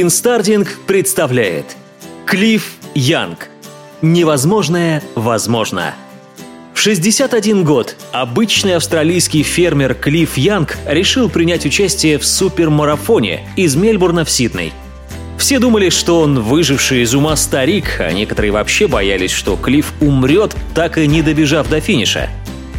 Инстардинг представляет Клифф Янг. Невозможное возможно. В 61 год обычный австралийский фермер Клифф Янг решил принять участие в супермарафоне из Мельбурна в Сидней. Все думали, что он выживший из ума старик, а некоторые вообще боялись, что Клифф умрет, так и не добежав до финиша.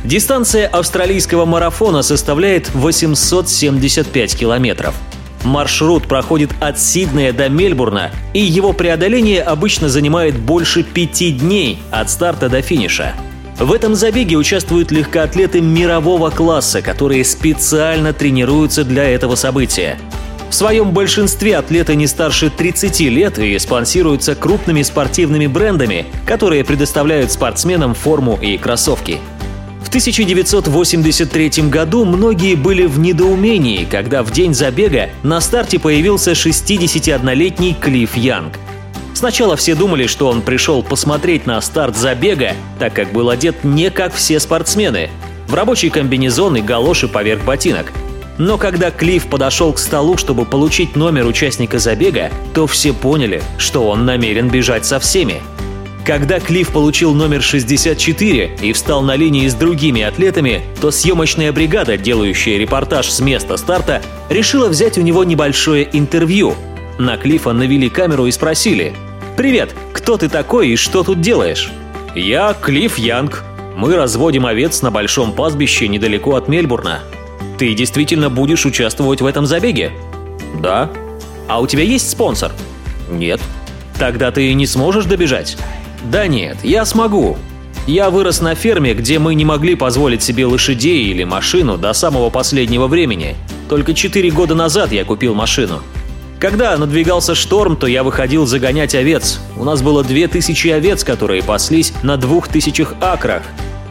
Дистанция австралийского марафона составляет 875 километров – Маршрут проходит от Сиднея до Мельбурна, и его преодоление обычно занимает больше пяти дней от старта до финиша. В этом забеге участвуют легкоатлеты мирового класса, которые специально тренируются для этого события. В своем большинстве атлеты не старше 30 лет и спонсируются крупными спортивными брендами, которые предоставляют спортсменам форму и кроссовки – 1983 году многие были в недоумении, когда в день забега на старте появился 61-летний Клифф Янг. Сначала все думали, что он пришел посмотреть на старт забега, так как был одет не как все спортсмены, в рабочий комбинезон и галоши поверх ботинок. Но когда Клифф подошел к столу, чтобы получить номер участника забега, то все поняли, что он намерен бежать со всеми – когда Клифф получил номер 64 и встал на линии с другими атлетами, то съемочная бригада, делающая репортаж с места старта, решила взять у него небольшое интервью. На Клиффа навели камеру и спросили «Привет, кто ты такой и что тут делаешь?» «Я Клифф Янг. Мы разводим овец на большом пастбище недалеко от Мельбурна. Ты действительно будешь участвовать в этом забеге?» «Да». «А у тебя есть спонсор?» «Нет». «Тогда ты не сможешь добежать?» Да нет, я смогу. Я вырос на ферме, где мы не могли позволить себе лошадей или машину до самого последнего времени. Только четыре года назад я купил машину. Когда надвигался шторм, то я выходил загонять овец. У нас было две тысячи овец, которые паслись на двух тысячах акрах.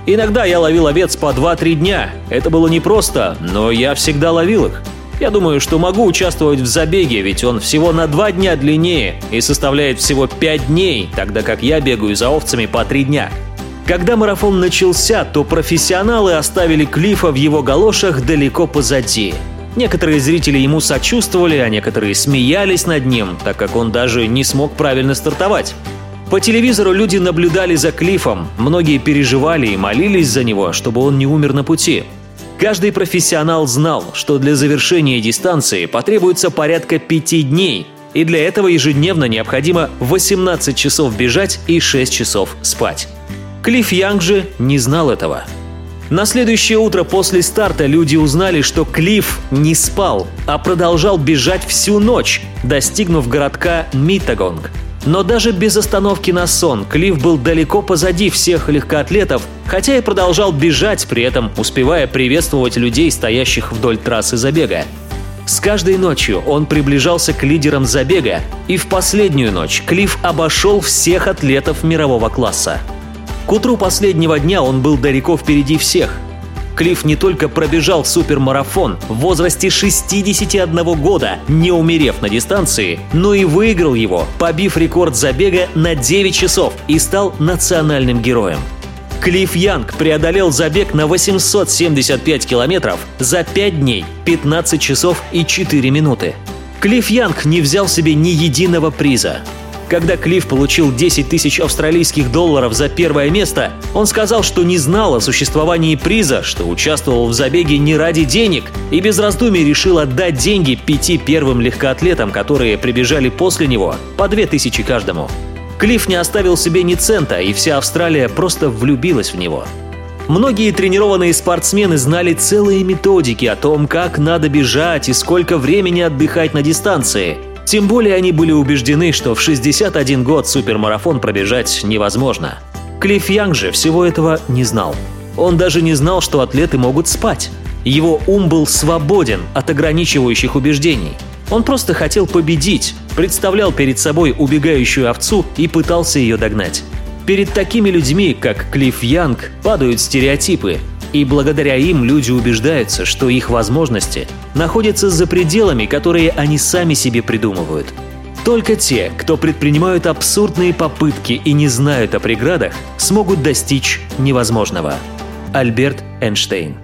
Иногда я ловил овец по 2-3 дня. Это было непросто, но я всегда ловил их. Я думаю, что могу участвовать в забеге, ведь он всего на два дня длиннее и составляет всего пять дней, тогда как я бегаю за овцами по три дня. Когда марафон начался, то профессионалы оставили Клифа в его галошах далеко позади. Некоторые зрители ему сочувствовали, а некоторые смеялись над ним, так как он даже не смог правильно стартовать. По телевизору люди наблюдали за Клифом, многие переживали и молились за него, чтобы он не умер на пути. Каждый профессионал знал, что для завершения дистанции потребуется порядка пяти дней, и для этого ежедневно необходимо 18 часов бежать и 6 часов спать. Клифф Янг же не знал этого. На следующее утро после старта люди узнали, что Клифф не спал, а продолжал бежать всю ночь, достигнув городка Митагонг – но даже без остановки на сон Клифф был далеко позади всех легкоатлетов, хотя и продолжал бежать, при этом успевая приветствовать людей, стоящих вдоль трассы забега. С каждой ночью он приближался к лидерам забега, и в последнюю ночь Клифф обошел всех атлетов мирового класса. К утру последнего дня он был далеко впереди всех – Клифф не только пробежал супермарафон в возрасте 61 года, не умерев на дистанции, но и выиграл его, побив рекорд забега на 9 часов и стал национальным героем. Клифф Янг преодолел забег на 875 километров за 5 дней, 15 часов и 4 минуты. Клифф Янг не взял себе ни единого приза. Когда Клифф получил 10 тысяч австралийских долларов за первое место, он сказал, что не знал о существовании приза, что участвовал в забеге не ради денег и без раздумий решил отдать деньги пяти первым легкоатлетам, которые прибежали после него, по 2 тысячи каждому. Клифф не оставил себе ни цента, и вся Австралия просто влюбилась в него. Многие тренированные спортсмены знали целые методики о том, как надо бежать и сколько времени отдыхать на дистанции – тем более они были убеждены, что в 61 год супермарафон пробежать невозможно. Клифф Янг же всего этого не знал. Он даже не знал, что атлеты могут спать. Его ум был свободен от ограничивающих убеждений. Он просто хотел победить, представлял перед собой убегающую овцу и пытался ее догнать. Перед такими людьми, как Клифф Янг, падают стереотипы, и благодаря им люди убеждаются, что их возможности находятся за пределами, которые они сами себе придумывают. Только те, кто предпринимают абсурдные попытки и не знают о преградах, смогут достичь невозможного. Альберт Эйнштейн